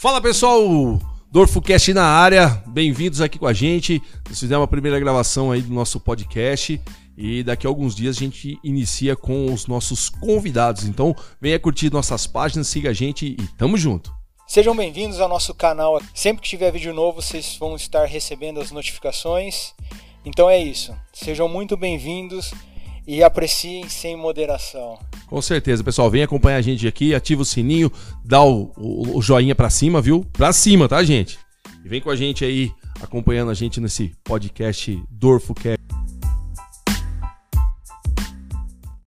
Fala pessoal, DorfoCast na área, bem-vindos aqui com a gente. Nós fizemos a primeira gravação aí do nosso podcast e daqui a alguns dias a gente inicia com os nossos convidados. Então venha curtir nossas páginas, siga a gente e tamo junto. Sejam bem-vindos ao nosso canal. Sempre que tiver vídeo novo, vocês vão estar recebendo as notificações. Então é isso. Sejam muito bem-vindos e apreciem sem moderação. Com certeza, pessoal. Vem acompanhar a gente aqui, ativa o sininho, dá o, o, o joinha pra cima, viu? Pra cima, tá, gente? E vem com a gente aí, acompanhando a gente nesse podcast DorfoCast.